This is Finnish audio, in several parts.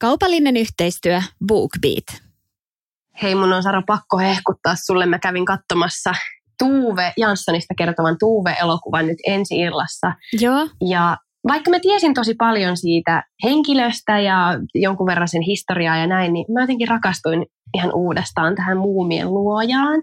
Kaupallinen yhteistyö BookBeat. Hei, mun on Sara pakko hehkuttaa sulle. Mä kävin katsomassa Tuve Janssonista kertovan Tuve-elokuvan nyt ensi illassa. Joo. Ja vaikka mä tiesin tosi paljon siitä henkilöstä ja jonkun verran sen historiaa ja näin, niin mä jotenkin rakastuin ihan uudestaan tähän muumien luojaan.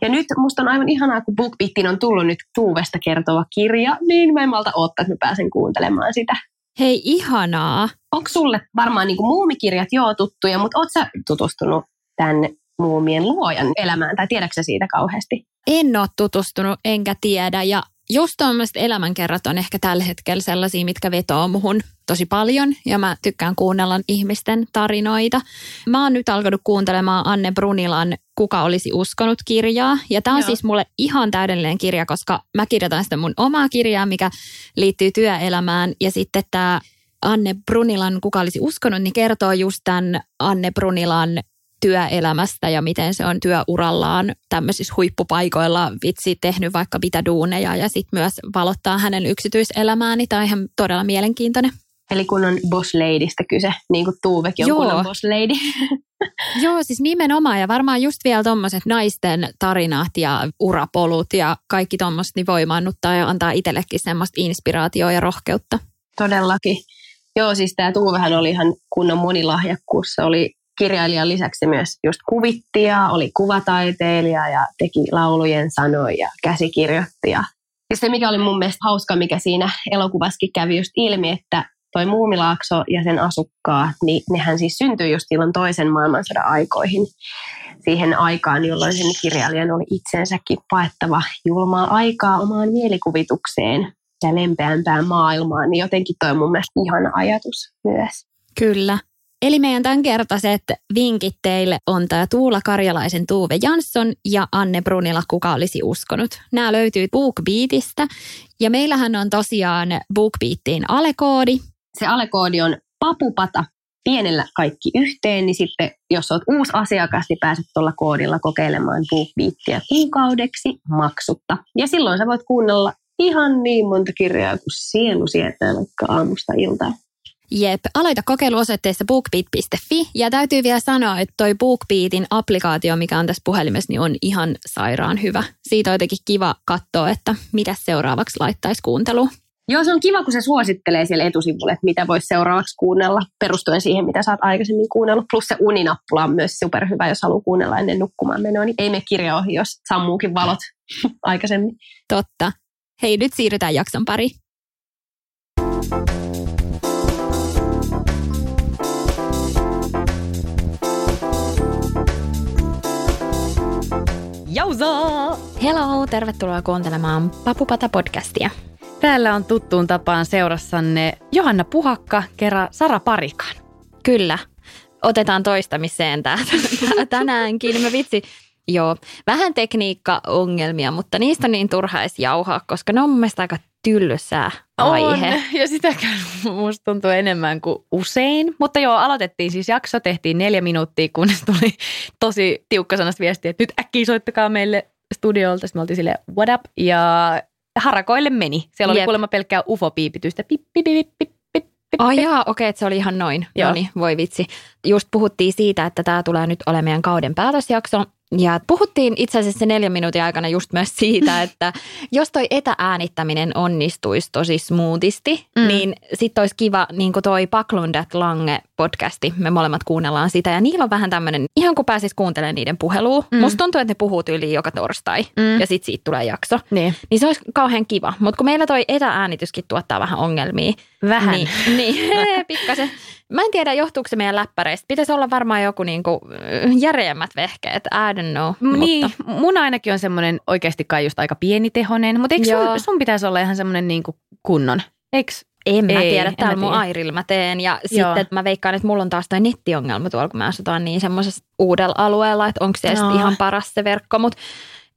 Ja nyt musta on aivan ihanaa, kun BookBeatin on tullut nyt Tuuvesta kertova kirja, niin mä en malta odottaa, että mä pääsen kuuntelemaan sitä. Hei, ihanaa. Onko sulle varmaan niin kuin muumikirjat joo tuttuja, mutta oot sä tutustunut tänne muumien luojan elämään, tai tiedätkö siitä kauheasti? En ole tutustunut, enkä tiedä. Ja just tuommoiset elämänkerrat on ehkä tällä hetkellä sellaisia, mitkä vetoo muhun tosi paljon. Ja mä tykkään kuunnella ihmisten tarinoita. Mä oon nyt alkanut kuuntelemaan Anne Brunilan Kuka olisi uskonut kirjaa. Ja tämä on Joo. siis mulle ihan täydellinen kirja, koska mä kirjoitan sitä mun omaa kirjaa, mikä liittyy työelämään. Ja sitten tämä Anne Brunilan Kuka olisi uskonut, niin kertoo just tämän Anne Brunilan työelämästä ja miten se on työurallaan tämmöisissä huippupaikoilla vitsi tehnyt vaikka mitä duuneja ja sitten myös valottaa hänen yksityiselämään, niin tämä on ihan todella mielenkiintoinen. Eli kun on boss ladystä kyse, niin kuin Tuuvekin on Joo. boss lady. Joo, siis nimenomaan ja varmaan just vielä tuommoiset naisten tarinat ja urapolut ja kaikki tuommoiset niin voimaannuttaa ja antaa itsellekin semmoista inspiraatioa ja rohkeutta. Todellakin. Joo, siis tämä Tuuvehän oli ihan kunnon monilahjakkuus. Se oli kirjailijan lisäksi myös just kuvittia, oli kuvataiteilija ja teki laulujen sanoja ja käsikirjoitti. Ja se, mikä oli mun mielestä hauska, mikä siinä elokuvassakin kävi just ilmi, että toi Muumilaakso ja sen asukkaat, niin nehän siis syntyi just silloin toisen maailmansodan aikoihin. Siihen aikaan, jolloin sen kirjailijan oli itsensäkin paettava julmaa aikaa omaan mielikuvitukseen ja lempeämpään maailmaan, niin jotenkin toi mun mielestä ihana ajatus myös. Kyllä. Eli meidän tämänkertaiset vinkit teille on tämä Tuula Karjalaisen Tuuve Jansson ja Anne Brunila, kuka olisi uskonut. Nämä löytyy BookBeatista ja meillähän on tosiaan BookBeatiin alekoodi. Se alekoodi on papupata pienellä kaikki yhteen, niin sitten jos olet uusi asiakas, niin pääset tuolla koodilla kokeilemaan BookBeatia kuukaudeksi maksutta. Ja silloin sä voit kuunnella ihan niin monta kirjaa kuin sielu sietää vaikka aamusta iltaan. Jep, aloita kokeilu osoitteessa bookbeat.fi ja täytyy vielä sanoa, että toi BookBeatin applikaatio, mikä on tässä puhelimessa, niin on ihan sairaan hyvä. Siitä on jotenkin kiva katsoa, että mitä seuraavaksi laittaisi kuunteluun. Joo, se on kiva, kun se suosittelee siellä etusivulle, että mitä voisi seuraavaksi kuunnella, perustuen siihen, mitä sä oot aikaisemmin kuunnellut. Plus se uninappula on myös superhyvä, jos haluaa kuunnella ennen nukkumaan menoa, niin ei me kirja ohi, jos sammuukin valot aikaisemmin. Totta. Hei, nyt siirrytään jakson pari. Jauza! Hello, tervetuloa kuuntelemaan Papupata-podcastia. Täällä on tuttuun tapaan seurassanne Johanna Puhakka, kerran Sara Parikan. Kyllä, otetaan toistamiseen tää tänäänkin. Mä vitsi, joo, vähän tekniikka-ongelmia, mutta niistä on niin turha edes jauhaa, koska ne on mun mielestä aika tylsää aihe. On, ja sitäkään musta tuntuu enemmän kuin usein. Mutta joo, aloitettiin siis jakso, tehtiin neljä minuuttia, kunnes tuli tosi tiukka sanasta viestiä, että nyt äkkiä soittakaa meille studiolta. Sitten me oltiin silleen, what up? Ja harakoille meni. Siellä oli Jep. kuulemma pelkkää ufo-piipitystä. Pip, pip, pip, pip, pip, Oh jaa, okei, okay, että se oli ihan noin. Joo. Noni, voi vitsi. Just puhuttiin siitä, että tämä tulee nyt olemaan meidän kauden päätösjakso. Ja puhuttiin itse asiassa se neljän minuutin aikana just myös siitä, että jos toi etääänittäminen onnistuisi tosi smoothisti, mm. niin sitten olisi kiva, niin kuin toi Paklundat Lange podcasti, me molemmat kuunnellaan sitä ja niillä on vähän tämmöinen, ihan kun pääsis kuuntelemaan niiden puhelua. Mm. Musta tuntuu, että ne puhuu yli joka torstai mm. ja sitten siitä tulee jakso. Niin. niin se olisi kauhean kiva, mutta kun meillä toi etääänityskin tuottaa vähän ongelmia. Vähän. Niin, niin pikkasen. Mä en tiedä, johtuuko se meidän läppäreistä. Pitäisi olla varmaan joku niinku järeämmät vehkeet, I don't know. Niin, mutta. mun ainakin on semmoinen oikeasti kai just aika pienitehonen, mutta eikö sun, sun pitäisi olla ihan semmoinen niinku kunnon? Eikö En mä Ei, tiedä, täällä mun. Airilla mä teen. Ja Joo. sitten mä veikkaan, että mulla on taas toi nettiongelma tuolla, kun mä asutaan niin semmoisessa uudella alueella, että onko se No. ihan paras se verkko. Mutta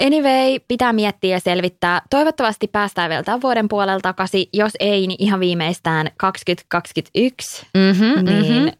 anyway, pitää miettiä ja selvittää. Toivottavasti päästään vielä tämän vuoden puolella takaisin. Jos ei, niin ihan viimeistään 2021. Mm-hmm, Niin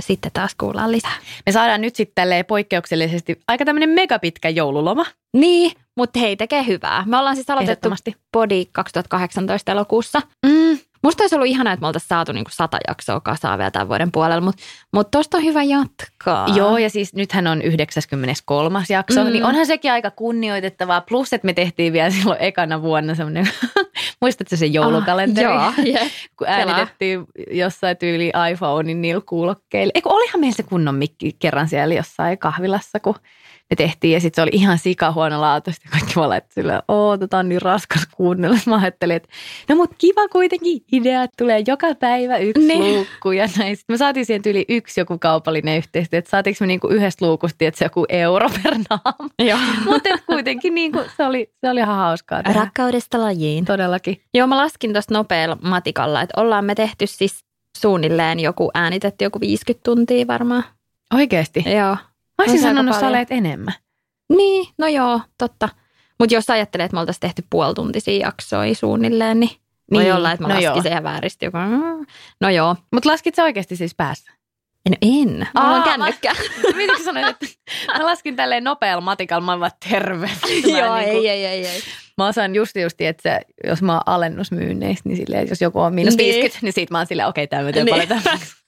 sitten taas kuullaan lisää. Me saadaan nyt sitten tälleen poikkeuksellisesti aika tämmöinen megapitkä joululoma. Niin, mutta hei, tekee hyvää. Me ollaan siis aloitettu. Body 2018 elokuussa. Mm. Musta olisi ollut ihanaa, että me oltaisiin saatu niinku sata jaksoa kasaan vielä tämän vuoden puolella, mutta mut tosta on hyvä jatkaa. Joo, ja siis nythän on 93. jakso, Mm. mm. niin onhan sekin aika kunnioitettavaa. Plus, että me tehtiin vielä silloin ekana vuonna semmoinen, muistatko se joulukalenteri? Ah, joo, kun äänitettiin jossain tyyli iPhonein niillä kuulokkeilla. Eikö olihan meillä se kunnon mikki kerran siellä jossain kahvilassa, kun me tehtiin ja sitten se oli ihan sika huono laatuista. Kaikki vaan laittoi silleen, oo, tota on niin raskas kuunnella. Mä ajattelin, että no mut kiva kuitenkin idea, että tulee joka päivä yksi Niin. luukku ja näin. Sitten me saatiin siihen tyyli yksi joku kaupallinen yhteistyö, että saatiinko me niinku yhdestä luukusta, että se joku euro per naama. Mutta kuitenkin niinku, se, oli, se oli ihan hauskaa tehdä. Rakkaudesta lajiin. Todellakin. Joo, mä laskin tuosta nopealla matikalla, että ollaan me tehty siis suunnilleen joku äänitetty joku 50 tuntia varmaan. Oikeasti. Joo. Mä olisin On sanonut, sä paljon. olet enemmän. Niin, no joo, totta. Mutta jos ajattelee, että me oltaisiin tehty puolituntisia jaksoja suunnilleen, niin, voi Niin, olla, että mä no laskin joo. sen ihan vääristi. Joku, mm. no joo. Mutta laskit sä oikeasti siis päässä? En, en. Mulla on Aa, kännykkä. Mitä sä sanoit, että mä laskin tälleen nopealla matikalla, mä oon vaan terve. Mä, joo, niinku, ei, ei, ei, ei. mä osaan just justi, että se, jos mä oon alennusmyynneissä, niin silleen, jos joku on miinus Niin. 50, niin sit mä oon silleen, okei, okay, tämä Niin. paljon tämän.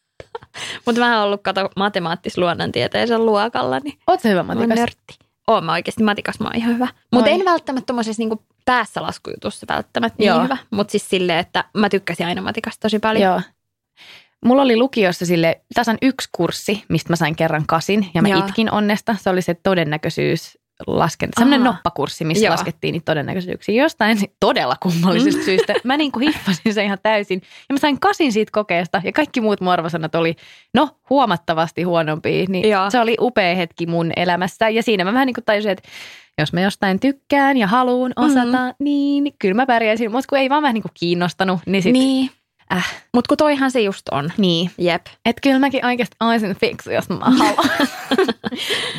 Mutta mä oon ollut kato matemaattis-luonnontieteisen luokalla, niin Oot sä hyvä mä matikas? nörtti. Oon mä oikeasti matikas, mä oon ihan hyvä. Mutta en välttämättä tuommoisessa niinku päässä laskujutussa välttämättä niin Joo. hyvä. Mutta siis silleen, että mä tykkäsin aina matikasta tosi paljon. Joo. Mulla oli lukiossa sille tasan yksi kurssi, mistä mä sain kerran kasin ja mä Joo. itkin onnesta. Se oli se todennäköisyys laskenta. Sellainen Aha. noppakurssi, missä Joo. laskettiin niitä todennäköisyyksiä. Jostain todella kummallisesta syystä. Mä niin kuin hiffasin sen ihan täysin. Ja mä sain kasin siitä kokeesta ja kaikki muut mun arvosanat oli no huomattavasti huonompia. Niin Joo. se oli upea hetki mun elämässä. Ja siinä mä vähän niin kuin tajusin, että jos mä jostain tykkään ja haluun osata, niin kyllä mä pärjäisin. Mutta kun ei vaan vähän niin kuin kiinnostanut, niin sit Niin. Äh. Mutta kun toihan se just on. Niin. Jep. Että kyllä mäkin oikeasti olisin fiksu, jos mä haluan.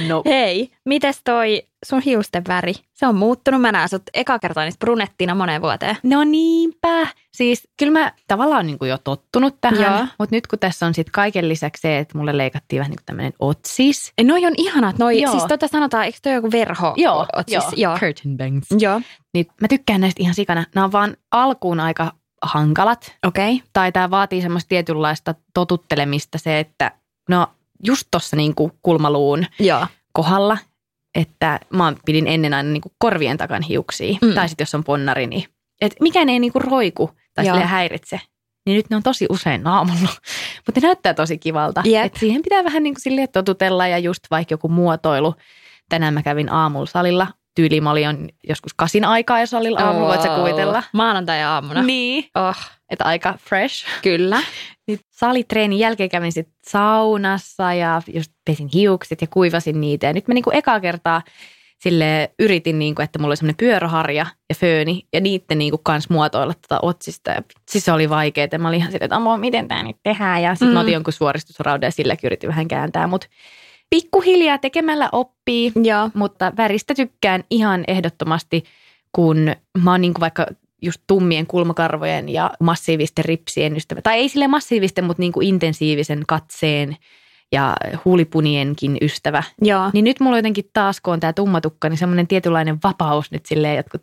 no. Hei, mites toi sun hiusten väri? Se on muuttunut. Mä näen sut eka kertaa niistä brunettina moneen vuoteen. No niinpä. Siis kyllä mä tavallaan niin kuin jo tottunut Joo. tähän, mutta nyt kun tässä on sitten kaiken lisäksi se, että mulle leikattiin vähän niin kuin tämmöinen otsis. Noi on ihanat. Noi, Joo. siis tota sanotaan, eikö toi joku verho? Joo, Oot joo. Joo. Curtain bangs. Joo. Niin mä tykkään näistä ihan sikana. Nämä on vaan alkuun aika hankalat. Okei. Okay. Tai tämä vaatii semmoista tietynlaista totuttelemista se, että no just tuossa niin kuin kulmaluun Joo. kohdalla, että mä pidin ennen aina niin kuin korvien takan hiuksia. Mm. Tai sitten jos on ponnari, niin et mikään ei niin kuin roiku tai häiritse. Niin nyt ne on tosi usein naamulla. Mutta ne näyttää tosi kivalta. Jep. Et siihen pitää vähän niin kuin silleen totutella ja just vaikka joku muotoilu. Tänään mä kävin aamulla salilla. Tyyli mä olin joskus kasin aikaa ja salilla aamulla, voit sä kuvitella? Maanantai-aamuna. Niin. Oh, Että aika fresh. kyllä. Niin salitreenin jälkeen kävin sitten saunassa ja just pesin hiukset ja kuivasin niitä. Ja nyt mä niinku ekaa kertaa sille yritin, niinku, että mulla oli semmoinen pyöräharja ja fööni ja niitten niinku kans muotoilla tätä otsista. Ja siis se oli vaikeaa. Mä olin ihan silleen, että miten tämä nyt tehdään. Ja sitten Mm. mä otin jonkun suoristusraudan ja silläkin yritin vähän kääntää. Mutta pikkuhiljaa tekemällä oppii, Joo. mutta väristä tykkään ihan ehdottomasti, kun mä oon niinku vaikka just tummien kulmakarvojen ja massiivisten ripsien ystävä. Tai ei sille massiivisten, mutta niinku intensiivisen katseen ja huulipunienkin ystävä. Joo. Niin nyt mulla jotenkin taas, kun on tämä tummatukka, niin semmoinen tietynlainen vapaus nyt silleen, jotkut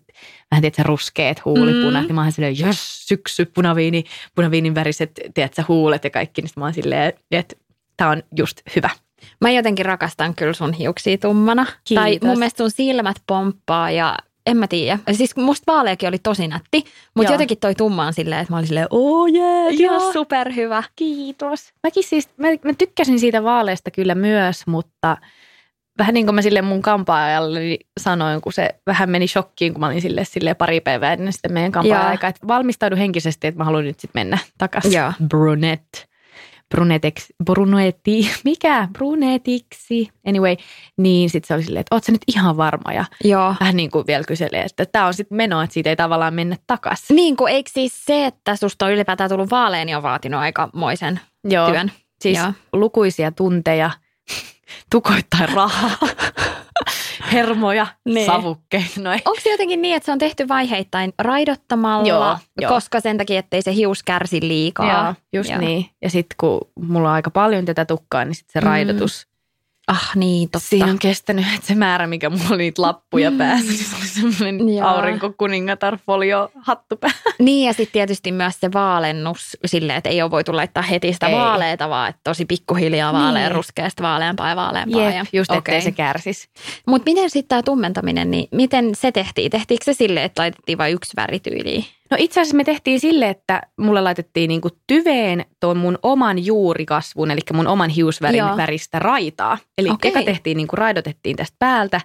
vähän tiedätkö, ruskeat huulipunat. Mm. Ja mä oon silleen, jös, syksy, punaviini, punaviinin väriset, tiedätkö, huulet ja kaikki. Niin mä oon silleen, että tää on just hyvä. Mä jotenkin rakastan kyllä sun hiuksia tummana. Tai Kiitos. mun mielestä sun silmät pomppaa ja en mä tiedä. Siis musta vaaleakin oli tosi nätti, mutta Joo. jotenkin toi tumma on silleen, että mä olin silleen, oh yeah, ihan superhyvä. Kiitos. Mäkin siis, mä, mä tykkäsin siitä vaaleesta kyllä myös, mutta vähän niin kuin mä sille mun kampaajalle sanoin, kun se vähän meni shokkiin, kun mä olin sille, sille pari päivää ennen sitten meidän kampaaja-aikaa, että valmistaudu henkisesti, että mä haluan nyt sitten mennä takaisin. Brunette. Bruneteksi, brunetti, mikä, brunetiksi, anyway, niin sitten se oli silleen, että oot sä nyt ihan varma ja Joo. vähän niin kuin vielä kyselee, että tämä on sitten meno, että siitä ei tavallaan mennä takaisin. Niin kuin eikö siis se, että susta on ylipäätään tullut vaaleen, niin on vaatinut aikamoisen Joo, työn. siis Joo. lukuisia tunteja, tukoittain rahaa, hermoja, Niin. savukkeita, noin. Onko se jotenkin niin, että se on tehty vaiheittain raidottamalla, Joo, joo. koska sen takia, ettei se hius kärsi liikaa? Joo, just Joo. niin. Ja sitten kun mulla on aika paljon tätä tukkaa, niin sitten se Mm. raidotus, Ah niin, totta. siinä on kestänyt, että se määrä, mikä mulla oli niitä lappuja päässä, niin se oli semmoinen aurinkokuningatar folio hattu päässä. Niin ja sitten tietysti myös se vaalennus silleen, että ei ole voitu laittaa heti sitä Ei. vaaleita, vaan että tosi pikkuhiljaa vaalean Niin. ruskeasta vaaleampaa ja vaaleampaa. Jep, ja, just ettei se kärsis. Mutta miten sitten tämä tummentaminen, niin miten se tehtiin? Tehtiinkö se silleen, että laitettiin vain yksi värityyli? No itse asiassa me tehtiin sille, että mulle laitettiin niinku tyveen tuon mun oman juurikasvun, eli mun oman hiusvärin Joo. väristä raitaa. Eli Okei. eka tehtiin niinku raidotettiin tästä päältä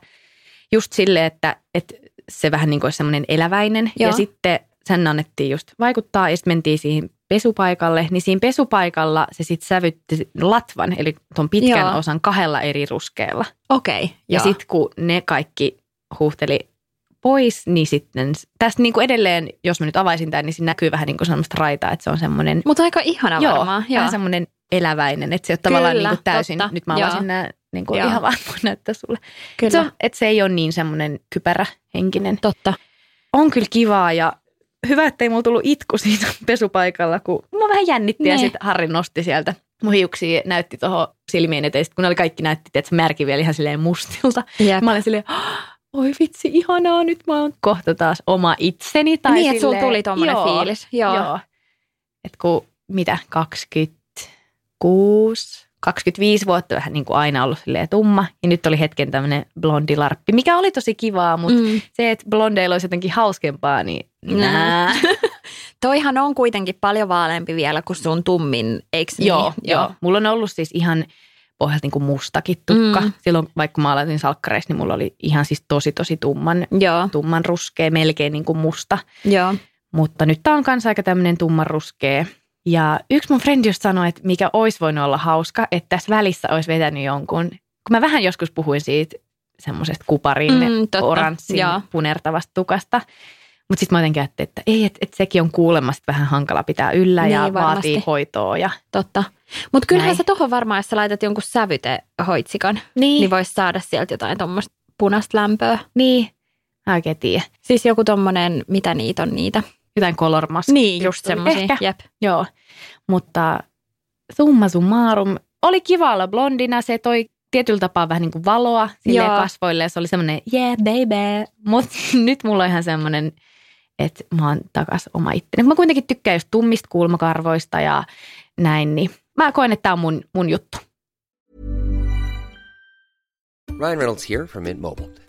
just sille, että, että se vähän niin kuin olisi semmoinen eläväinen. Joo. Ja sitten sen annettiin just vaikuttaa ja sitten mentiin siihen pesupaikalle. Niin siinä pesupaikalla se sitten sävytti latvan, eli tuon pitkän Joo. osan kahdella eri ruskeella. Okei. Okay, Ja sitten kun ne kaikki huuhteli pois, niin sitten tästä niin kuin edelleen, jos mä nyt avaisin tämän, niin siinä näkyy vähän niin kuin semmoista raitaa, että se on semmoinen, Mutta aika ihana joo, varmaan. vähän semmoinen eläväinen, että se ole tavallaan Kyllä, niin kuin täysin, totta. nyt mä Joo. avasin nämä niin kuin Joo. ihan vaan voin näyttää sulle. Kyllä. Se, on, että se ei ole niin semmoinen kypärähenkinen. Totta. On kyllä kivaa ja hyvä, ettei mulla tullut itku siinä pesupaikalla, kun mua vähän jännitti ja Ne. sitten Harri nosti sieltä mun hiuksia, näytti tuohon silmien eteen, kun ne oli kaikki näytti, että se märki vielä ihan silleen mustilta. Jep. Mä olin silleen, "Ah, oi vitsi, ihanaa, nyt mä oon kohta taas oma itseni. Tai niin, että sulla tuli tommonen joo, fiilis. Joo. Joo. Et kun, mitä, 26, 25 vuotta vähän niin kuin aina ollut silleen tumma. Ja nyt oli hetken tämmöinen blondilarppi, mikä oli tosi kivaa, mutta Mm. se, että blondeilla olisi jotenkin hauskempaa, niin nää. Toihan on kuitenkin paljon vaaleampi vielä kuin sun tummin, eikö niin? joo, joo. Mulla on ollut siis ihan pohjalta niin kuin mustakin tukka. Mm. Silloin vaikka mä aloitin salkkareissa, niin mulla oli ihan siis tosi tosi tumman, Joo, tumman ruskea, melkein niin kuin musta. joo. Mutta nyt tää on kanssa aika tämmöinen tummanruskea. Ja yksi mun frendi just sanoi, että mikä olisi voinut olla hauska, että tässä välissä olisi vetänyt jonkun, kun mä vähän joskus puhuin siitä semmoisesta kuparin Mm, mm, totta, oranssin joo. punertavasta tukasta. Mutta sitten mä jotenkin ajattelin, että ei, että et sekin on kuulemma vähän hankala pitää yllä ja Niin, varmasti. vaatii hoitoa. Ja... Totta. Mutta kyllähän sä tuohon varmaan, jos sä laitat jonkun sävytehoitsikan, Niin, niin voisi saada sieltä jotain tuommoista punaista lämpöä. niin. Mä oikein tiedä. Siis joku tommonen, mitä niitä on niitä? Jotain color mask. Niin, just semmoisia. Ehkä. Jep. Joo, mutta summa summarum. Oli kiva olla blondina, se toi tietyllä tapaa vähän niin kuin valoa sille kasvoille ja se oli semmoinen yeah baby. Mutta nyt mulla on ihan semmoinen, että mä oon takas oma itteni. Mä kuitenkin tykkään just tummista kulmakarvoista ja näin, niin mä koen, että tää on mun, mun juttu. Ryan Reynolds here from Mint Mobile.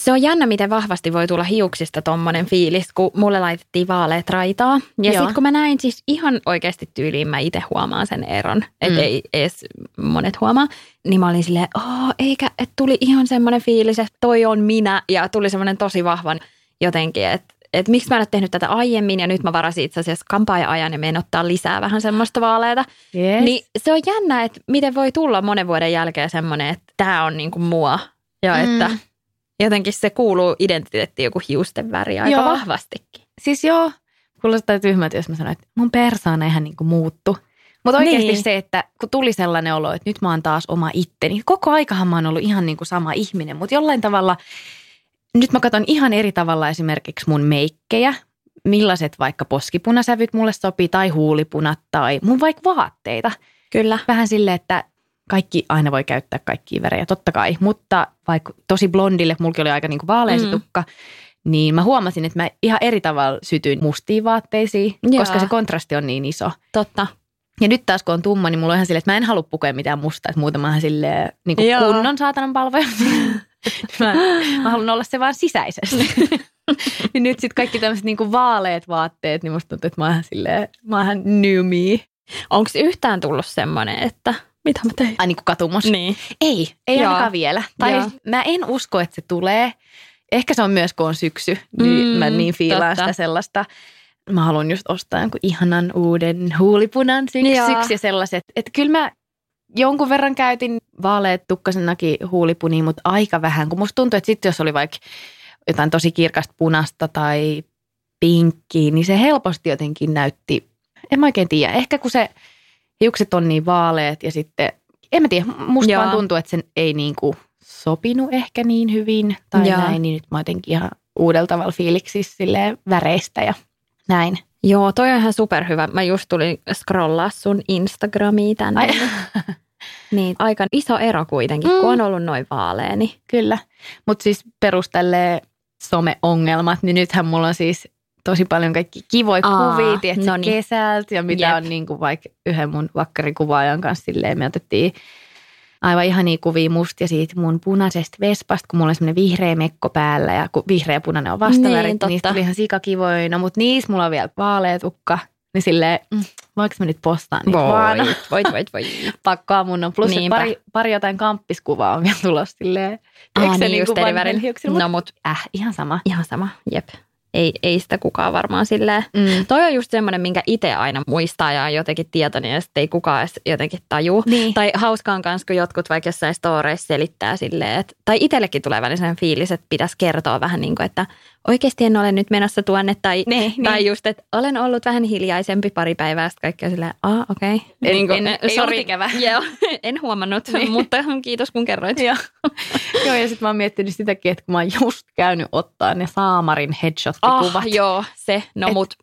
Se on jännä, miten vahvasti voi tulla hiuksista tommonen fiilis, kun mulle laitettiin vaaleet raitaa. Ja sitten kun mä näin siis ihan oikeasti tyyliin, mä itse huomaan sen eron, että Mm. ei edes monet huomaa. Niin mä olin silleen, oh, eikä, että tuli ihan semmoinen fiilis, että toi on minä. Ja tuli semmoinen tosi vahvan jotenkin, että että miksi mä en ole tehnyt tätä aiemmin ja nyt mä varasin itse asiassa kampaaja-ajan ja menen ottaa lisää vähän semmoista vaaleita. Yes. Niin se on jännä, että miten voi tulla monen vuoden jälkeen semmoinen, että tämä on niinku mua. Ja Mm. että jotenkin se kuuluu identiteettiin joku hiusten väri aika Joo. vahvastikin. Siis joo, kuulostaa tyhmältä, jos mä sanon, että mun persaana ihan niin kuin muuttu. Mutta oikeasti Niin. se, että kun tuli sellainen olo, että nyt mä oon taas oma itteni. Koko aikahan mä oon ollut ihan niin kuin sama ihminen, mutta jollain tavalla, nyt mä katson ihan eri tavalla esimerkiksi mun meikkejä, millaiset vaikka poskipunasävyt mulle sopii tai huulipunat tai mun vaikka vaatteita. Kyllä. Vähän silleen, että kaikki aina voi käyttää kaikkia värejä, totta kai. Mutta vaikka tosi blondille, mulki oli aika niin kuin vaalea Mm. tukka, niin mä huomasin, että mä ihan eri tavalla sytyin mustiin vaatteisiin, Jaa. koska se kontrasti on niin iso. Totta. Ja nyt taas kun on tumma, niin mulla on ihan silleen, että mä en halua pukea mitään mustaa, että muuta mä oon silleen niin kuin Joo. kunnon saatanan palvoja. mä, mä haluan olla se vaan sisäisesti. niin nyt sitten kaikki tämmöiset niin kuin vaaleet vaatteet, niin musta tuntuu, että mä oon ihan silleen, mä oon ihan new me. Onko yhtään tullut semmoinen, että mitä mä tein? Ai niin kuin katumus. Niin. Ei, ei Joo. ainakaan vielä. Tai Joo. mä en usko, että se tulee. Ehkä se on myös, kun on syksy, niin Mm, mä niin fiilaan totta. sitä sellaista. Mä haluan just ostaa jonkun ihanan uuden huulipunan syksy, Joo. ja sellaiset. Että kyllä mä jonkun verran käytin vaaleet tukkasenakin huulipunia, mutta aika vähän. Kun musta tuntuu, että sitten jos oli vaikka jotain tosi kirkasta punasta tai pinkkiä, niin se helposti jotenkin näytti, en mä oikein tiedä. Ehkä kun se hiukset on niin vaaleet ja sitten, en mä tiedä, musta Joo. vaan tuntuu, että sen ei niin kuin sopinut ehkä niin hyvin tai Joo. näin, niin nyt mä jotenkin ihan uudella tavalla fiiliksissä silleen väreistä ja näin. Joo, toi on ihan superhyvä. Mä just tulin scrollaa sun Instagramia tänne. Ai, Niin, aika iso ero kuitenkin, Mm. kun on ollut noin vaalea. Niin. kyllä. Mutta siis perustelee some-ongelmat, niin nythän mulla on siis tosi paljon kaikki kivoja Aa, kuvia, tiedätkö, no niin. kesältä ja mitä Jep. on niin kuin vaikka yhden mun vakkarikuvaajan kanssa silleen, me otettiin aivan ihania kuvia musta ja siitä mun punaisesta vespasta, kun mulla on semmoinen vihreä mekko päällä ja kun vihreä ja punainen on vastavärit, Niin, niin, totta. niistä tuli ihan sikakivoina, mutta niissä mulla on vielä vaalea tukka, niin silleen, mm, voinko mä nyt postaa niitä vaan? voit, voit, voit. Pakkoa mun on. Plus pari, pari jotain kamppiskuvaa on vielä tulossa silleen. Eikö se niin, just eri? No mut Äh, ihan sama. ihan sama, jep. Ei, ei sitä kukaan varmaan silleen. Mm. Toi on just semmoinen, minkä itse aina muistaa ja on jotenkin tietoinen ja sitten ei kukaan edes jotenkin taju. Niin. Tai hauskaa on kans, kun jotkut vaikka jossain storeissa selittää silleen, että, tai itsellekin tulee välillä sellainen fiilis, että pitäisi kertoa vähän niin kuin, että oikeasti en ole nyt menossa tuonne, tai, Niin, tai niin. just, että olen ollut vähän hiljaisempi pari päivää, sitten kaikki on silleen, aa okei. Okay. En- en- ei ollut ikävä. Joo, en huomannut, Niin. mutta kiitos kun kerroit. Joo. Joo, ja sitten mä oon miettinyt sitäkin, että kun mä oon just käynyt ottaa ne Saamarin headshot-kuvat. Ah, joo, se, no Et- mut,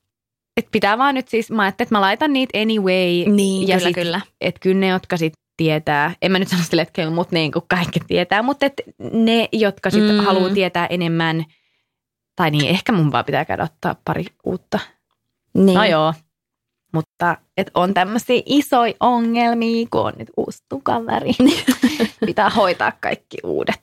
Et pitää vaan nyt siis, mä ajattelin, että mä laitan niitä anyway. niin, ja kyllä, sit, kyllä. Että kyllä ne, jotka sit tietää, en mä nyt sano sille, että kyllä mut niin kuin kaikki tietää, mutta et ne, jotka sit Mm. mm. haluaa tietää enemmän, tai niin, ehkä mun vaan pitää käydä ottaa pari uutta. Niin. No joo, mutta et on tämmöisiä isoja ongelmia, kun on nyt uusi tukaväri. pitää hoitaa kaikki uudet,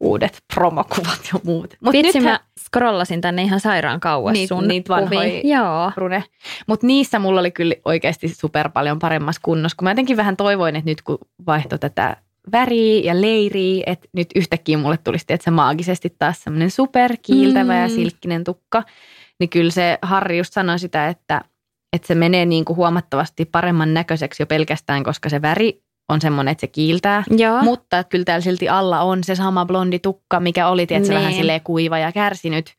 uudet promokuvat ja muut. Mut Vitsi, nythän- mä scrollasin tänne ihan sairaan kauas Niit- sun vanhoja- kuvia. Joo. Rune. Mutta niissä mulla oli kyllä oikeasti super paljon paremmassa kunnossa, kun mä jotenkin vähän toivoin, että nyt kun vaihtoi tätä väriä ja leiriä, että nyt yhtäkkiä mulle tulisi että maagisesti taas semmoinen superkiiltävä mm. ja silkkinen tukka, niin kyllä se Harri just sanoi sitä, että, että se menee niin kuin huomattavasti paremman näköiseksi jo pelkästään, koska se väri on semmoinen, että se kiiltää. Joo. Mutta että kyllä täällä silti alla on se sama blondi tukka, mikä oli tietysti Niin. vähän silleen kuiva ja kärsinyt.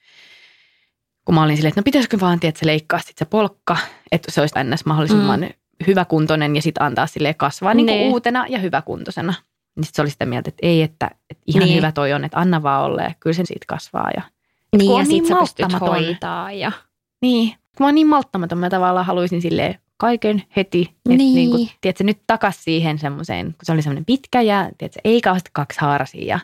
Kun mä olin silleen, että no pitäisikö vaan tietysti leikkaa sit se polkka, että se olisi ennäs mahdollisimman mm. hyväkuntoinen ja sitten antaa sille kasvaa niin kuin Niin. uutena ja hyväkuntoisena. Niin sitten se oli sitä mieltä, että ei, että, että ihan Niin. hyvä toi on, että anna vaan olla ja kyllä sen siitä kasvaa. Ja, niin, kun ja on sit niin sä pystyt malttamaton. hoitaa. Ja... niin, kun mä oon niin malttamaton, mä tavallaan haluaisin silleen kaiken heti. Että Niin. niin kuin, tiedätkö, nyt takas siihen semmoiseen, kun se oli semmoinen pitkä ja tiedätkö, ei kauheasti kaksi haarasia ja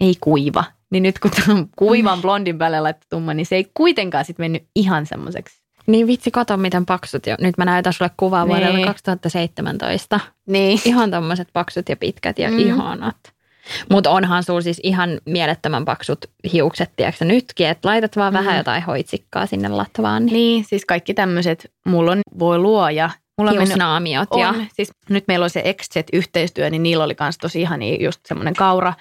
ei kuiva. Niin nyt kun tämän kuivan blondin päälle laittu tumma, niin se ei kuitenkaan sitten mennyt ihan semmoiseksi. Niin vitsi, kato miten paksut. Jo. Nyt mä näytän sulle kuvaa Niin. vuodelta 2017. Niin. Ihan tommoset paksut ja pitkät ja Mm. ihanat. Mutta onhan sulla siis ihan mielettömän paksut hiukset, tiedätkö nytkin, että laitat vaan mm. Vähän jotain hoitsikkaa sinne latvaan. Niin. Niin, siis kaikki tämmöiset, mulla on, voi luoja. Mulla on mennyt, Hiusnaamiot on, ja siis nyt meillä on se XZ-yhteistyö, niin niillä oli kans tosi ihania just semmoinen kaura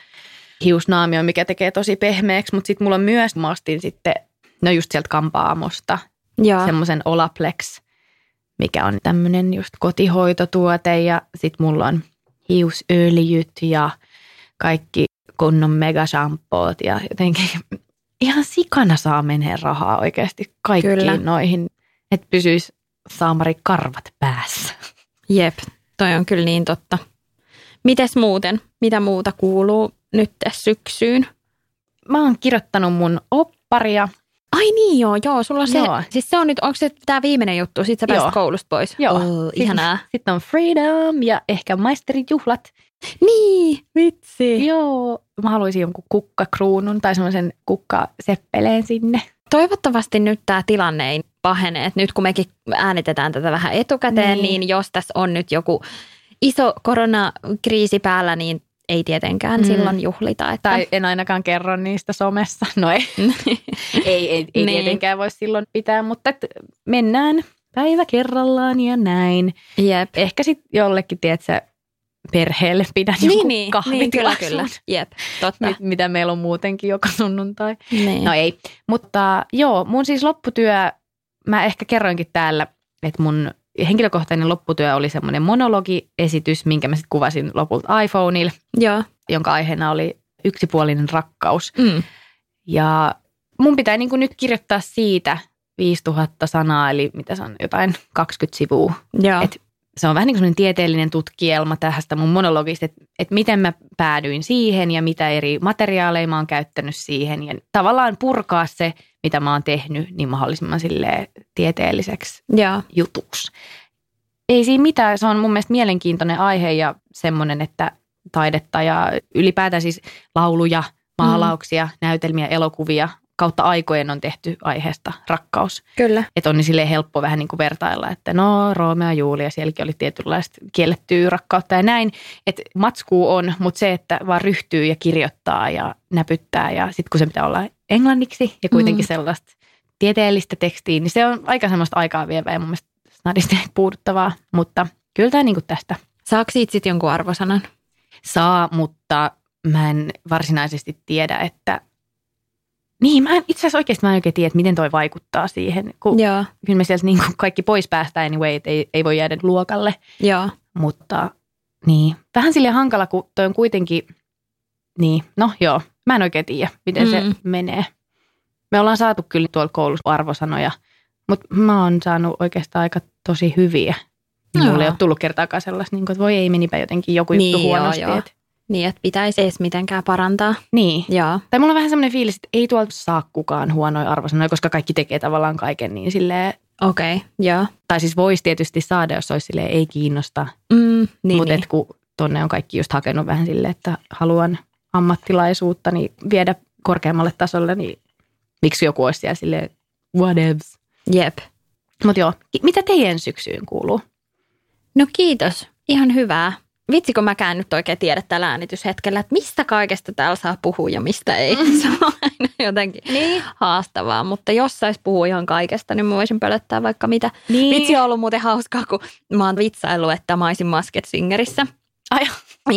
hiusnaamio, mikä tekee tosi pehmeäksi, mutta sitten mulla on myös, mä ostin sitten, no just sieltä kampaamosta. Semmoisen Olaplex, mikä on tämmöinen just kotihoitotuote ja sitten mulla on hiusöljyt ja kaikki kunnon megashampoot ja jotenkin ihan sikana saa menee rahaa oikeasti kaikkiin Kyllä. noihin. että pysyisi saamari karvat päässä. Jep, toi on kyllä niin totta. Mites muuten? Mitä muuta kuuluu nyt tässä syksyyn? Mä oon kirjoittanut mun opparia. Ai niin joo, joo, sulla on se, Joo. siis se on nyt, onko se tämä viimeinen juttu, sit sä pääset Joo. koulusta pois? Joo. Oh, ihanaa. Sitten on Freedom ja ehkä maisterijuhlat. Niin, vitsi. Joo. Mä haluaisin jonkun kukkakruunun tai semmoisen kukkaseppeleen sinne. Toivottavasti nyt tämä tilanne ei pahene. Et nyt kun mekin äänitetään tätä vähän etukäteen, Niin. niin, niin jos tässä on nyt joku iso koronakriisi päällä, niin ei tietenkään Mm. silloin juhlita. Että... Tai en ainakaan kerro niistä somessa. No ei, ei, ei, ei Niin. tietenkään voi silloin pitää, mutta et mennään päivä kerrallaan ja näin. Jep. Ehkä sitten jollekin, tiedätkö, perheelle pidän Niin, jonkun niin, niin, kyllä, kahvitilaisuuden. kyllä. Jep, totta. Mit, mitä meillä on muutenkin joka sunnuntai. Niin. No ei, mutta joo, mun siis lopputyö, mä ehkä kerroinkin täällä, että mun henkilökohtainen lopputyö oli semmoinen monologiesitys, minkä mä sitten kuvasin lopulta iPhoneilla, Joo. jonka aiheena oli yksipuolinen rakkaus. Mm. Ja mun pitää niin nyt kirjoittaa siitä 5000 sanaa, eli mitä se on, jotain 20 sivua. Joo. Et se on vähän niin kuin tieteellinen tutkielma tästä mun monologista, että, että miten mä päädyin siihen ja mitä eri materiaaleja mä oon käyttänyt siihen. Ja tavallaan purkaa se, mitä mä oon tehnyt, niin mahdollisimman silleen tieteelliseksi Joo. jutuksi. Ei siinä mitään, se on mun mielestä mielenkiintoinen aihe ja semmoinen, että taidetta ja ylipäätään siis lauluja, maalauksia, mm. näytelmiä, elokuvia kautta aikojen on tehty aiheesta rakkaus. Kyllä. Että on niin silleen helppo vähän niin kuin vertailla, että no Romeo ja Julia, sielläkin oli tietynlaista kiellettyä rakkautta ja näin. Että matskuu on, mutta se, että vaan ryhtyy ja kirjoittaa ja näpyttää ja sitten kun se pitää olla englanniksi ja kuitenkin mm. sellaista tieteellistä tekstiä, niin se on aika semmoista aikaa vievää ja mun mielestä snadisti puuduttavaa, mutta kyllä tämä niin tästä Saako siitä sitten jonkun arvosanan? saa, mutta mä en varsinaisesti tiedä, että niin, mä en, itse asiassa oikeasti mä en oikein tiedä, että miten toi vaikuttaa siihen, kun Joo. kyllä me sieltä niin kuin kaikki pois päästään anyway, että ei, ei voi jäädä luokalle, Joo. mutta niin, vähän sille hankala, kun toi on kuitenkin, niin, no joo, mä en oikein tiedä, miten mm. se menee. Me ollaan saatu kyllä tuolla koulussa arvosanoja, mutta mä oon saanut oikeastaan aika tosi hyviä. Joo. Mulle ei ole tullut kertaakaan sellaista, niin kuin, että voi ei menipä jotenkin joku juttu Niin, joo, huonosti. joo. Et, Niin, että pitäisi edes mitenkään parantaa. niin, Joo. tai mulla on vähän semmoinen fiilis, että ei tuolta saa kukaan huonoja arvosanoja, koska kaikki tekee tavallaan kaiken niin silleen, Okei, okay. joo. tai siis voisi tietysti saada, jos olisi silleen, ei kiinnosta, Mm, niin, mutta niin. kun tonne on kaikki just hakenut vähän silleen, että haluan ammattilaisuutta niin viedä korkeammalle tasolle, niin miksi joku olisi siellä silleen, whatevs. Jep. Mutta joo, mitä teidän syksyyn kuuluu? No kiitos. Ihan hyvää. Vitsi, kun mäkään nyt oikein tiedä tällä äänityshetkellä, että mistä kaikesta täällä saa puhua ja mistä ei. Se on aina jotenkin niin. haastavaa, mutta jos sais puhua ihan kaikesta, niin mä voisin pölöttää vaikka mitä. Niin. Vitsi on ollut muuten hauskaa, kun mä oon vitsaillut, että mä olisin Masked Singerissä. Ai,